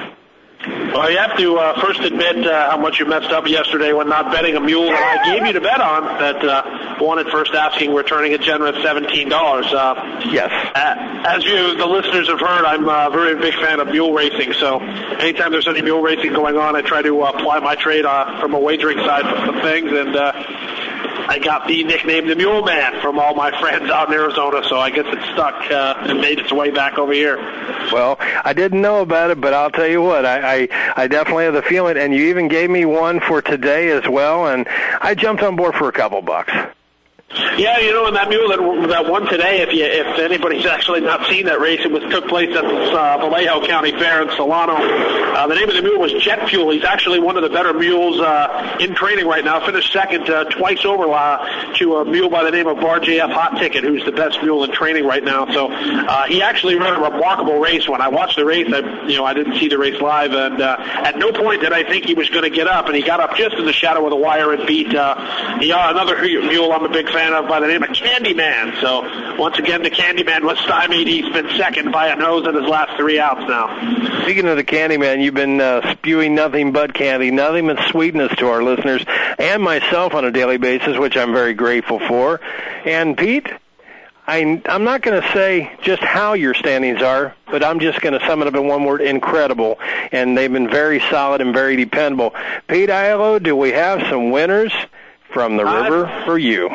Well, you have to uh, first admit uh, how much you messed up yesterday when not betting a mule that I gave you to bet on that uh, won at first asking, returning a generous seventeen dollars. Uh, yes. Uh, as you, the listeners have heard, I'm a very big fan of mule racing. So anytime there's any mule racing going on, I try to uh, apply my trade uh, from a wagering side of some things, and uh, I got the nickname the Mule Man from all my friends out in Arizona. So I guess it stuck uh, and made its way back over here. Well, I didn't know about it, but I'll tell you what, I, I, I definitely have the feeling, and you even gave me one for today as well, and I jumped on board for a couple bucks. Yeah, you know, and that mule that that won today, if you if anybody's actually not seen that race, it was took place at the uh, Vallejo County Fair in Solano. Uh, the name of the mule was Jet Fuel. He's actually one of the better mules uh, in training right now. Finished second uh, twice over uh, to a mule by the name of Bar JF Hot Ticket, who's the best mule in training right now. So uh, he actually ran a remarkable race. When I watched the race, I you know I didn't see the race live, and uh, at no point did I think he was going to get up, and he got up just in the shadow of the wire and beat uh, yeah, another mule I'm a big fan of by the name of Candyman. So once again, the Candyman was stymied. He's been second by a nose in his last three outs now. Speaking of the Candyman, you've been uh, spewing nothing but candy, nothing but sweetness to our listeners and myself on a daily basis, which I'm very grateful for. And Pete, I, I'm not going to say just how your standings are, but I'm just going to sum it up in one word: incredible. And they've been very solid and very dependable. Pete Aiello, do we have some winners from the river for you?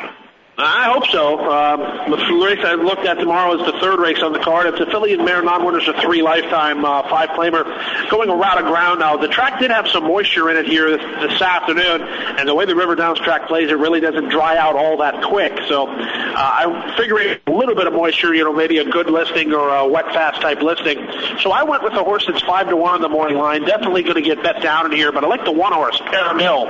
I hope so. Um, the race I looked at tomorrow is the third race on the card. It's a and mare non-winners of three lifetime uh, five claimer going around a ground now. The track did have some moisture in it here this, this afternoon, and the way the River Downs track plays, it really doesn't dry out all that quick. So uh, I'm figuring a little bit of moisture, you know, maybe a good listing or a wet fast type listing. So I went with the horse that's five to one on the morning line. Definitely going to get bet down in here, but I like the one horse, Paramil.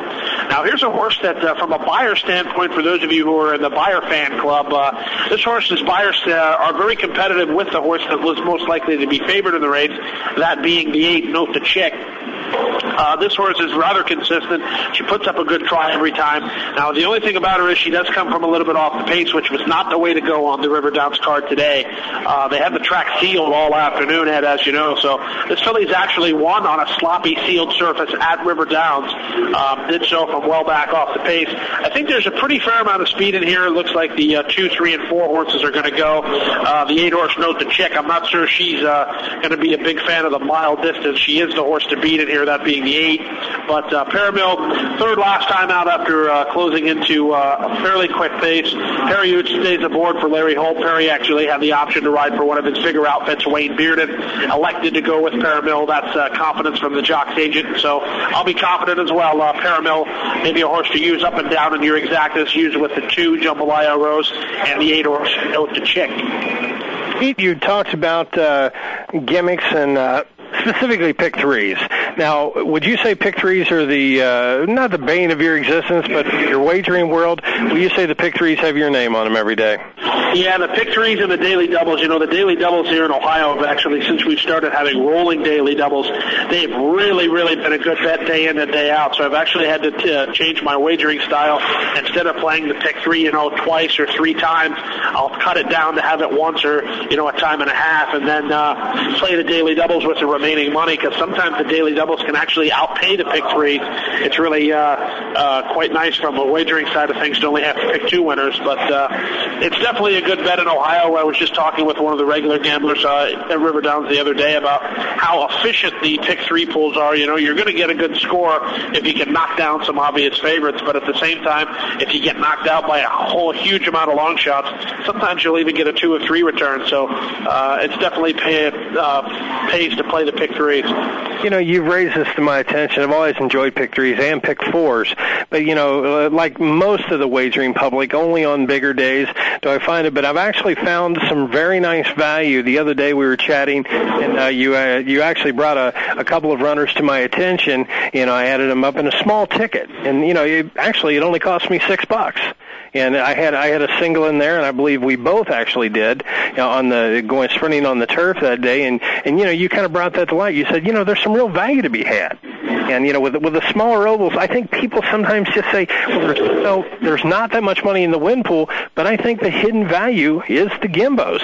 Now here's a horse that, uh, from a buyer standpoint, for those of you who are in the buyer fan club. Uh, this horse's buyers uh, are very competitive with the horse that was most likely to be favored in the race, that being the eight, Note the Chick. Uh, this horse is rather consistent. She puts up a good try every time. Now, the only thing about her is she does come from a little bit off the pace, which was not the way to go on the River Downs card today. Uh, they had the track sealed all afternoon, Ed, as you know. So this filly's actually won on a sloppy sealed surface at River Downs. Um, did so from well back off the pace. I think there's a pretty fair amount of speed in here. Looks like the uh, two, three, and four horses are going to go. Uh, the eight horse Note the check. I'm not sure she's uh, going to be a big fan of the mile distance. She is the horse to beat in here, that being the eight. But uh, Paramil, third last time out after uh, closing into uh, a fairly quick pace. Perry Ouzts stays aboard for Larry Holt. Perry actually had the option to ride for one of his bigger outfits, Wayne Bearden. Elected to go with Paramil. That's uh, confidence from the jock's agent. So I'll be confident as well. Uh, Paramil, maybe a horse to use up and down in your exactas. Use with the two, Jambalaya Rose, and the eight horse, Note the Chick. You talked about uh, gimmicks and uh, specifically pick threes. Now, would you say pick threes are the uh, not the bane of your existence, but your wagering world? Will you say the pick threes have your name on them every day? Yeah, the pick threes and the daily doubles. You know, the daily doubles here in Ohio have actually, since we've started having rolling daily doubles, they've really, really been a good bet day in and day out. So I've actually had to t- uh, change my wagering style. Instead of playing the pick three, you know, twice or three times, I'll cut it down to have it once or, you know, a time and a half and then uh, play the daily doubles with the remaining money because sometimes the daily doubles can actually outpay the pick three. It's really uh, uh, quite nice from a wagering side of things to only have to pick two winners, but uh, it's definitely a good bet in Ohio. I was just talking with one of the regular gamblers uh, at River Downs the other day about how efficient the pick three pools are. You know, you're going to get a good score if you can knock down some obvious favorites, but at the same time, if you get knocked out by a whole huge amount of long shots, sometimes you'll even get a two or three return. So uh, it's definitely pay, uh, pays to play the pick threes. You know, you've raised this to my attention. I've always enjoyed pick threes and pick fours, but you know, uh, like most of the wagering public, only on bigger days do I find it. But I've actually found some very nice value. The other day we were chatting, and uh, you uh, you actually brought a, a couple of runners to my attention. You know, I added them up in a small ticket, and you know, it, actually it only cost me six bucks and I had I had a single in there, and I believe we both actually did you know, on the going sprinting on the turf that day, and and you know you kind of brought that to light. You said you know there's some real value to be had, and you know with with the smaller ovals, I think people sometimes just say well there's no there's not that much money in the win pool, but I think the hidden value is the gimbos.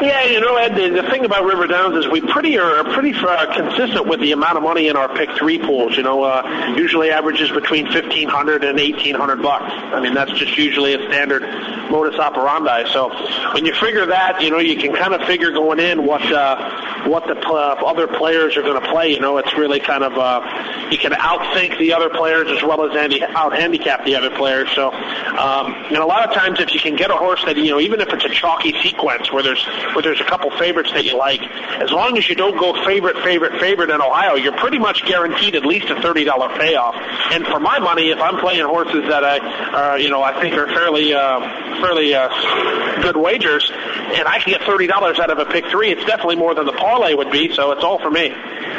Yeah, you know, Ed, the, the thing about River Downs is we pretty are pretty uh, consistent with the amount of money in our pick three pools. You know, uh, usually averages between fifteen hundred and eighteen hundred bucks. I mean, that's just usually a standard modus operandi. So when you figure that, you know, you can kind of figure going in what uh, what the pl- other players are going to play. You know, it's really kind of uh, you can outthink the other players as well as handy, out handicap the other players. So, um, and a lot of times, if you can get a horse that you know, even if it's a chalky sequence where there's where there's a couple favorites that you like, as long as you don't go favorite, favorite, favorite in Ohio, you're pretty much guaranteed at least a thirty dollar payoff. And for my money, if I'm playing horses that I, uh, you know, I think are fairly, uh, fairly uh, good wagers, and I can get thirty dollars out of a pick three, it's definitely more than the parlay would be. So it's all for me.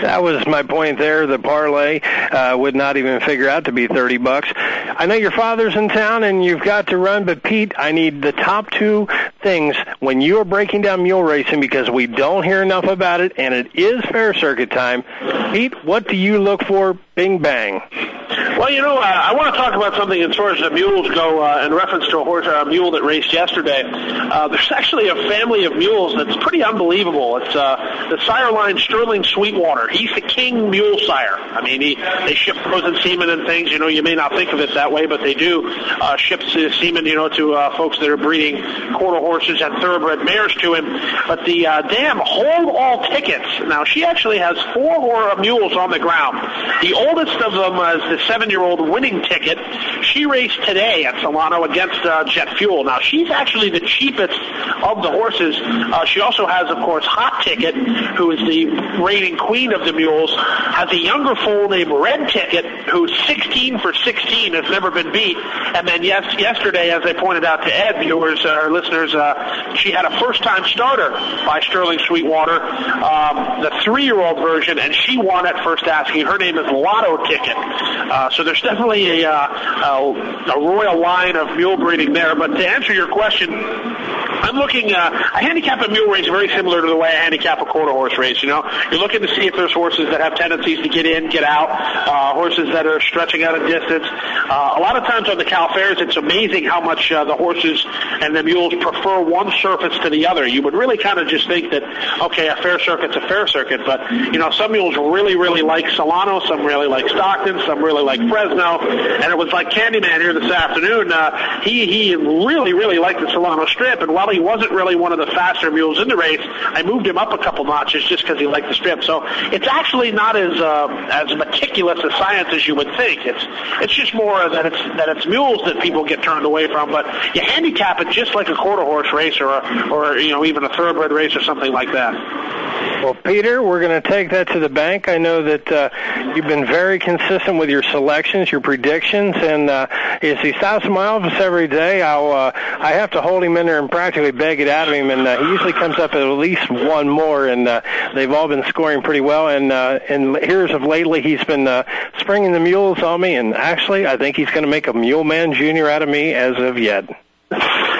That was my point there. The parlay uh, would not even figure out to be thirty bucks. I know your father's in town and you've got to run, but Pete, I need the top two things when you are breaking down mule racing because we don't hear enough about it, and it is fair circuit time. Pete, what do you look for? Bing bang. Well, you know, uh, I want to talk about something as far as the mules go uh, in reference to a horse, or a mule that raced yesterday. Uh, there's actually a family of mules that's pretty unbelievable. It's uh, the sire line Sterling Sweetwater. He's the king mule sire. I mean, he, they ship frozen semen and things. You know, you may not think of it that way, but they do uh, ship semen, you know, to uh, folks that are breeding quarter horses and thoroughbred mares to him. But the uh, dam hold all tickets. Now, she actually has four more mules on the ground. The oldest of them is the seven-year-old winning ticket. She raced today at Solano against uh, Jet Fuel. Now, she's actually the cheapest of the horses. Uh, she also has, of course, Hot Ticket, who is the reigning queen of the mules, has a younger foal named Red Ticket, who's 16 for 16, has never been beat. And then yes, yesterday, as I pointed out to Ed, viewers, uh, our listeners, uh, she had a first-time starter by Sterling Sweetwater, um, the three-year-old version, and she won at first asking. Her name is Lotto Ticket. Uh, so there's definitely a, uh, a, a royal line of mule breeding there. But to answer your question, I'm looking. Uh, I handicap a mule race very similar to the way I handicap a quarter horse race. You know, you're looking to see if there's horses that have tendencies to get in, get out, uh, horses that are stretching out a distance. Uh, a lot of times on the Cal Fairs, it's amazing how much uh, the horses and the mules prefer one surface to the other. You would really kind of just think that okay, a fair circuit's a fair circuit, but you know, some mules really, really like Solano, some really like Stockton, some really like Fresno, and it was like Candyman here this afternoon. Uh, he he really, really liked the Solano Strip, and while he wasn't really one of the faster mules in the race, I moved him up a couple notches just because he liked the strip. So it's actually not as uh, as meticulous a science as you would think. It's it's just more that it's that it's mules that people get turned away from. But you handicap it just like a quarter horse race or a, or you know even a thoroughbred race or something like that. Well, Peter, we're going to take that to the bank. I know that uh, you've been very consistent with your selections, your predictions, and uh, as he stops in my office every day, I'll uh, I have to hold him in there and practically beg it out of him, and uh, he usually comes up at least one more, and uh, they've all been scoring pretty well. And uh, and here's of lately, he's been uh, springing the mules on me, and actually, I think he's going to make a mule man junior out of me as of yet.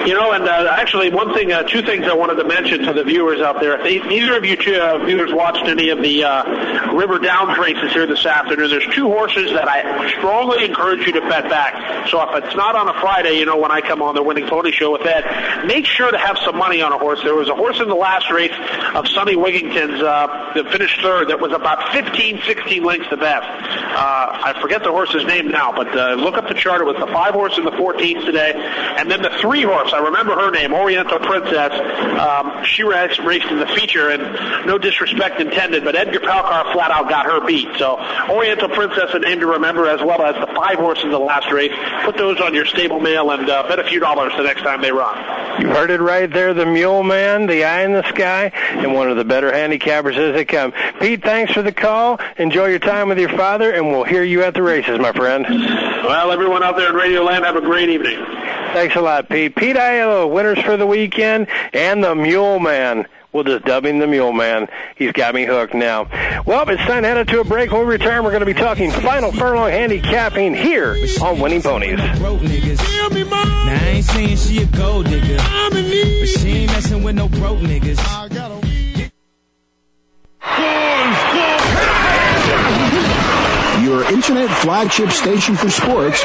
You know, and uh, actually, one thing, uh, two things I wanted to mention to the viewers out there. If they, neither of you two, uh, viewers watched any of the uh, River Downs races here this afternoon, there's two horses that I strongly encourage you to bet back. So if it's not on a Friday, you know, when I come on the Winning Pony Show with Ed, make sure to have some money on a horse. There was a horse in the last race of Sonny Wigington's uh, that finished third that was about 15, 16 lengths the best. Uh, I forget the horse's name now, but uh, look up the chart. It was the five horse in the 14th today, and then the three horse. I remember her name, Oriental Princess. Um, she raced, raced in the feature, and no disrespect intended, but Edgar Paucar flat out got her beat. So Oriental Princess, a name to remember, as well as the five horses in the last race. Put those on your stable mail and uh, bet a few dollars the next time they run. You heard it right there, the Mule Man, the eye in the sky, and one of the better handicappers as they come. Pete, thanks for the call. Enjoy your time with your father, and we'll hear you at the races, my friend. Well, everyone out there in Radio Land, have a great evening. Thanks a lot, Pete. Pete Aiello, winners for the weekend, and the Mule Man. We'll just dub him the Mule Man. He's got me hooked now. Well, it's time to head to a break. When we return, we're going to be talking final furlong handicapping here on Winning Ponies. Broke niggas. Now I ain't saying she a gold digger, but she ain't messing with no broke niggas. Your internet flagship station for sports.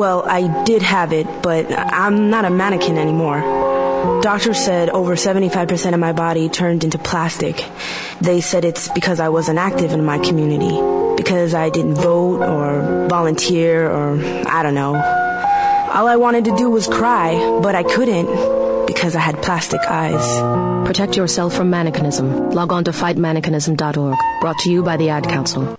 Well, I did have it, but I'm not a mannequin anymore. Doctors said over 75% of my body turned into plastic. They said it's because I wasn't active in my community, because I didn't vote or volunteer or I don't know. All I wanted to do was cry, but I couldn't because I had plastic eyes. Protect yourself from mannequinism. Log on to fightmannequinism.org. Brought to you by the Ad Council.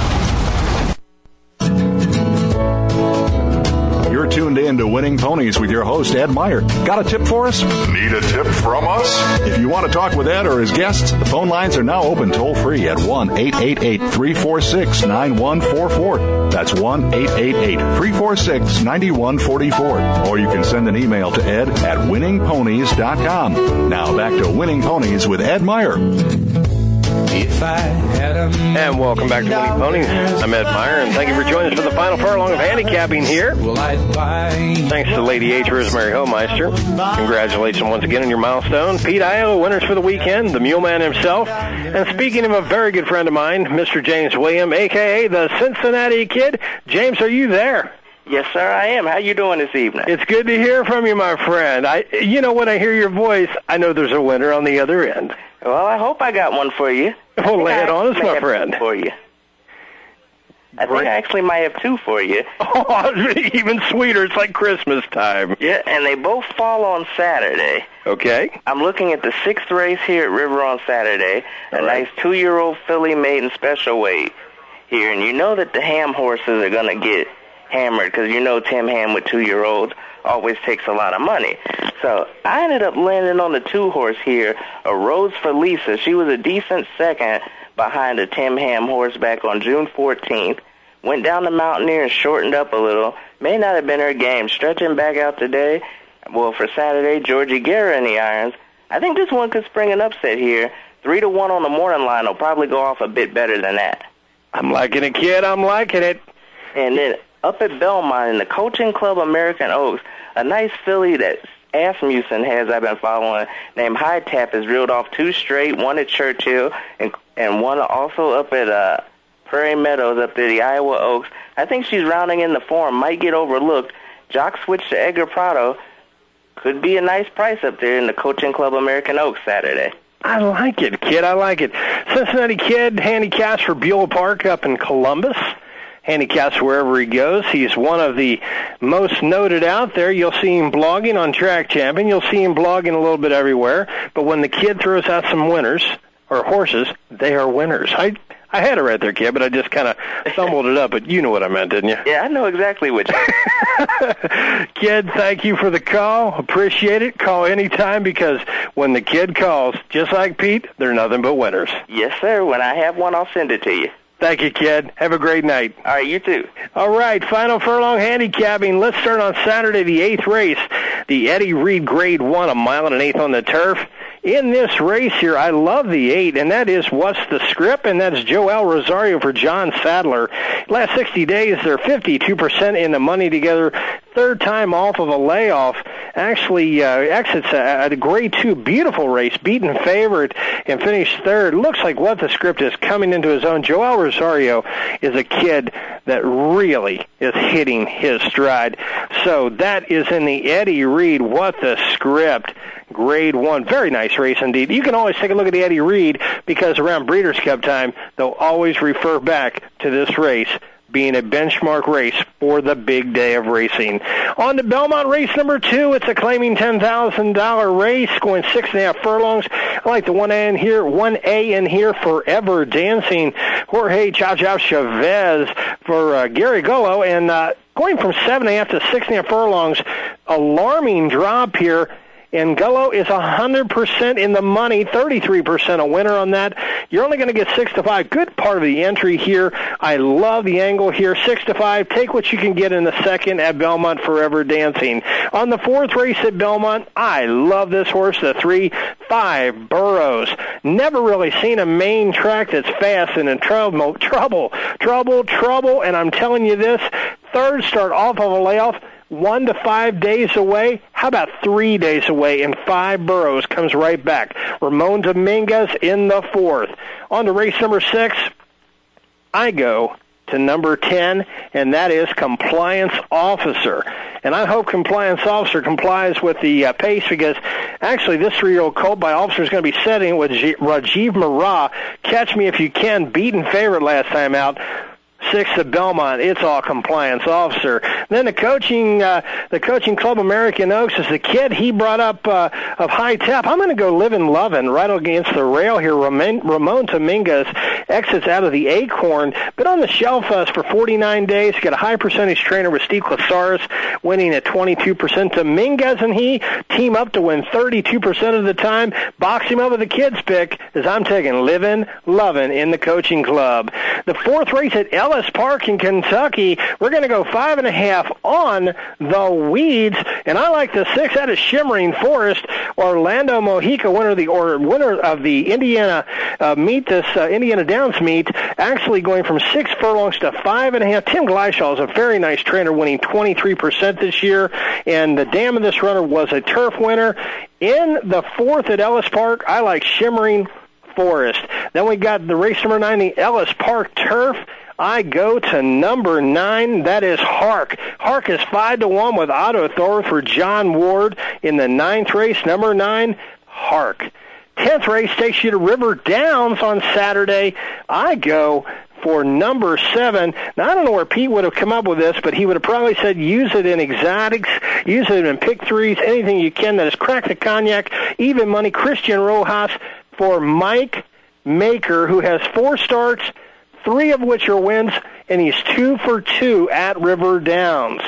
Tuned in to Winning Ponies with your host, Ed Meyer. Got a tip for us? Need a tip from us? If you want to talk with Ed or his guests, the phone lines are now open toll free at 1 888 346 9144. That's 1 888 346 9144. Or you can send an email to ed at winningponies.com. Now back to Winning Ponies with Ed Meyer. And welcome back to Winning Ponies. I'm Ed Meyer, and thank you for joining us for the final furlong of handicapping here. Thanks to Lady H. Rosemary Homeister. Congratulations once again on your milestone. Pete Aiello, winners for the weekend, the Mule Man himself. And speaking of a very good friend of mine, Mr. James William, a.k.a. the Cincinnati Kid. James, are you there? Yes, sir, I am. How you doing this evening? It's good to hear from you, my friend. I, you know, when I hear your voice, I know there's a winner on the other end. Well, I hope I got one for you. Think lay I it on us, my friend. For you. I think I actually might have two for you. Oh, even sweeter. It's like Christmas time. Yeah, and they both fall on Saturday. Okay. I'm looking at the sixth race here at River on Saturday. A nice two-year-old filly maiden special weight here, and you know that the ham horses are going to get hammered because you know Tim Ham with two-year-olds always takes a lot of money. So I ended up landing on the two horse here, a Rose for Lisa. She was a decent second behind a Tim Ham horse back on June 14th. Went down the Mountaineer and shortened up a little. May not have been her game. Stretching back out today, Well, for Saturday, Georgie Guerra in the irons. I think this one could spring an upset here. Three to one on the morning line will probably go off a bit better than that. I'm liking it, kid. I'm liking it. And then up at Belmont in the Coaching Club American Oaks, a nice filly that Asmussen has I've been following named High Tap has reeled off two straight, one at Churchill and and one also up at uh Prairie Meadows up there, the Iowa Oaks. I think she's rounding in the form, might get overlooked. Jock switch to Edgar Prado could be a nice price up there in the Coaching Club American Oaks Saturday. I like it, kid. I like it. Cincinnati Kid handicaps for Beulah Park up in Columbus. Handicaps wherever he goes. He's one of the most noted out there. You'll see him blogging on Track Champion. You'll see him blogging a little bit everywhere. But when the kid throws out some winners or horses, they are winners. I I had it right there, kid, but I just kind of stumbled it up. But you know what I meant, didn't you? Yeah, I know exactly what you. kid, thank you for the call. Appreciate it. Call anytime because when the kid calls, just like Pete, they're nothing but winners. yes, sir. When I have one, I'll send it to you. Thank you, kid. Have a great night. All right, you too. All right, final furlong handicapping. Let's start on Saturday, the eighth race, the Eddie Read Grade One, a mile and an eighth on the turf. In this race here, I love the eight, and that is what's the script, and that's Joel Rosario for John Sadler. Last 60 days, they're 52% in the money together. Third time off of a layoff. Actually, uh, exits at a grade two, beautiful race, beaten favorite, and finished third. Looks like what the script is coming into his own. Joel Rosario is a kid that really is hitting his stride. So that is in the Eddie Read. What the script? Grade one. Very nice race indeed. You can always take a look at the Eddie Read because around Breeders' Cup time, they'll always refer back to this race being a benchmark race for the big day of racing. On to Belmont race number two. It's a claiming $10,000 race going six and a half furlongs. I like the 1A in here, 1A in here forever dancing. Jorge Chow Chavez for uh, Gary Gullo and uh, going from seven and a half to six and a half furlongs. Alarming drop here. And Gullo is 100% in the money, 33% a winner on that. You're only going to get 6 to 5. Good part of the entry here. I love the angle here. 6 to 5. Take what you can get in the second at Belmont Forever Dancing. On the fourth race at Belmont, I love this horse, the 3 5 Burrows. Never really seen a main track that's fast and in trouble, trouble, trouble, trouble. And I'm telling you this, third start off of a layoff one to five days away. How about three days away? And five Burrows comes right back. Ramon Dominguez in the fourth. On to race number six. I go to number 10, and that is compliance officer. And I hope compliance officer complies with the uh, pace because actually this three-year-old colt by officer is going to be setting with G- Rajiv Maragh. Catch me if you can. Beaten favorite last time out sixth at Belmont. It's all compliance officer. Then the coaching, uh, the coaching club American Oaks is the kid he brought up uh, of high tap. I'm going to go live in lovin' right against the rail here. Ramon, Ramon Dominguez exits out of the Acorn, but on the shelf us for 49 days. Got a high percentage trainer with Steve Klesaris winning at 22%. Dominguez and he team up to win 32% of the time. Box him up with a kids pick as I'm taking living, loving in the coaching club. The fourth race at Ellis Park in Kentucky, we're going to go five and a half on the weeds, and I like the six out of Shimmering Forest. Orlando Mojica, winner of the or winner of the Indiana uh, meet, this uh, Indiana Downs meet, actually going from six furlongs to five and a half. Tim Glyshaw is a very nice trainer, winning 23% this year, and the dam of this runner was a turf winner. In the fourth at Ellis Park, I like Shimmering Forest. Then we got the race number nine, the Ellis Park Turf. I go to number nine. That is Hark. Hark is five to one with Otto Thor for John Ward in the ninth race. Number nine, Hark. Tenth race takes you to River Downs on Saturday. I go for number seven. Now I don't know where Pete would have come up with this, but he would have probably said use it in exotics, use it in pick threes, anything you can that is crack the cognac, even money. Christian Rojas for Mike Maker, who has four starts, three of which are wins, and he's two for two at River Downs.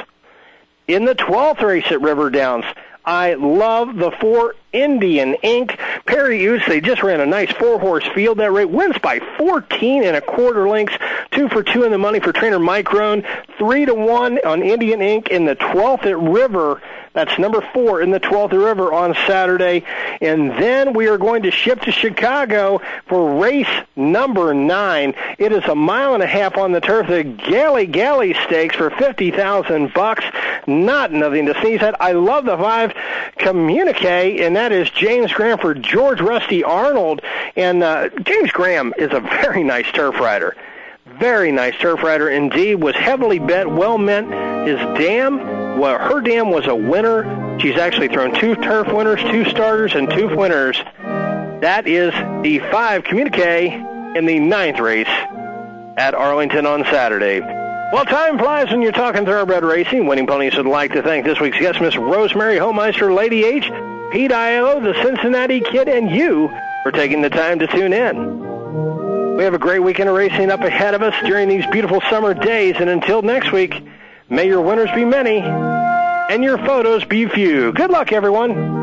In the 12th race at River Downs, I love the four Indian Ink Perry Ouzts, they just ran a nice four-horse field. That rate wins by 14 and a quarter lengths. Two for two in the money for trainer Mike Rohn. Three to one on Indian Ink in the 12th at River. That's number four in the 12th River on Saturday. And then we are going to ship to Chicago for race number nine. It is a mile and a half on the turf. The Galley Galley Stakes for 50000 bucks. Not nothing to sneeze at. I love the five communique, and that is James Graham for George Rusty Arnold. And uh, James Graham is a very nice turf rider. Very nice turf rider indeed. Was heavily bet, well meant. His dam, well, her dam was a winner. She's actually thrown two turf winners, two starters, and two winners. That is the five communique in the ninth race at Arlington on Saturday. Well, time flies when you're talking thoroughbred racing. Winning Ponies would like to thank this week's guest, Miss Rosemary Homeister, Lady H, Pete Aiello, the Cincinnati Kid, and you for taking the time to tune in. We have a great weekend of racing up ahead of us during these beautiful summer days, and until next week, may your winners be many and your photos be few. Good luck, everyone.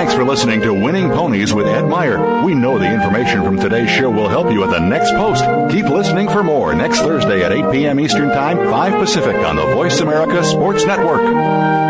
Thanks for listening to Winning Ponies with Ed Meyer. We know the information from today's show will help you at the next post. Keep listening for more next Thursday at 8 p.m. Eastern Time, 5 Pacific on the Voice America Sports Network.